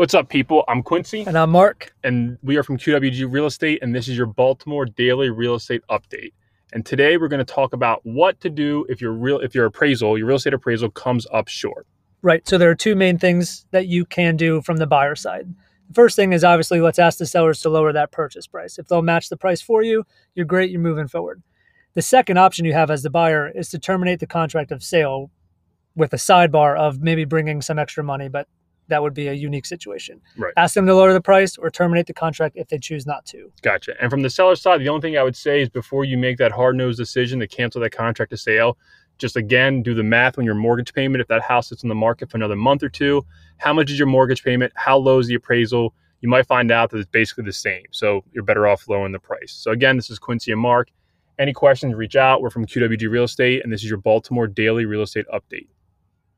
What's up, people? I'm Quincy. And I'm Mark. And we are from QWG Real Estate, and this is your Baltimore Daily Real Estate Update. And today we're going to talk about what to do if your real if your appraisal, your real estate appraisal comes up short. Right. So there are two main things that you can do from the buyer side. The first thing is obviously let's ask the sellers to lower that purchase price. If they'll match the price for you, you're great, you're moving forward. The second option you have as the buyer is to terminate the contract of sale with a sidebar of maybe bringing some extra money, but that would be a unique situation. Right. Ask them to lower the price or terminate the contract if they choose not to. Gotcha. And from the seller side, the only thing I would say is before you make that hard nosed decision to cancel that contract to sale, just again do the math on your mortgage payment. If that house sits on the market for another month or two, how much is your mortgage payment? How low is the appraisal? You might find out that it's basically the same. So you're better off lowering the price. So again, this is Quincy and Mark. Any questions, reach out. We're from QWG Real Estate, and this is your Baltimore Daily Real Estate Update.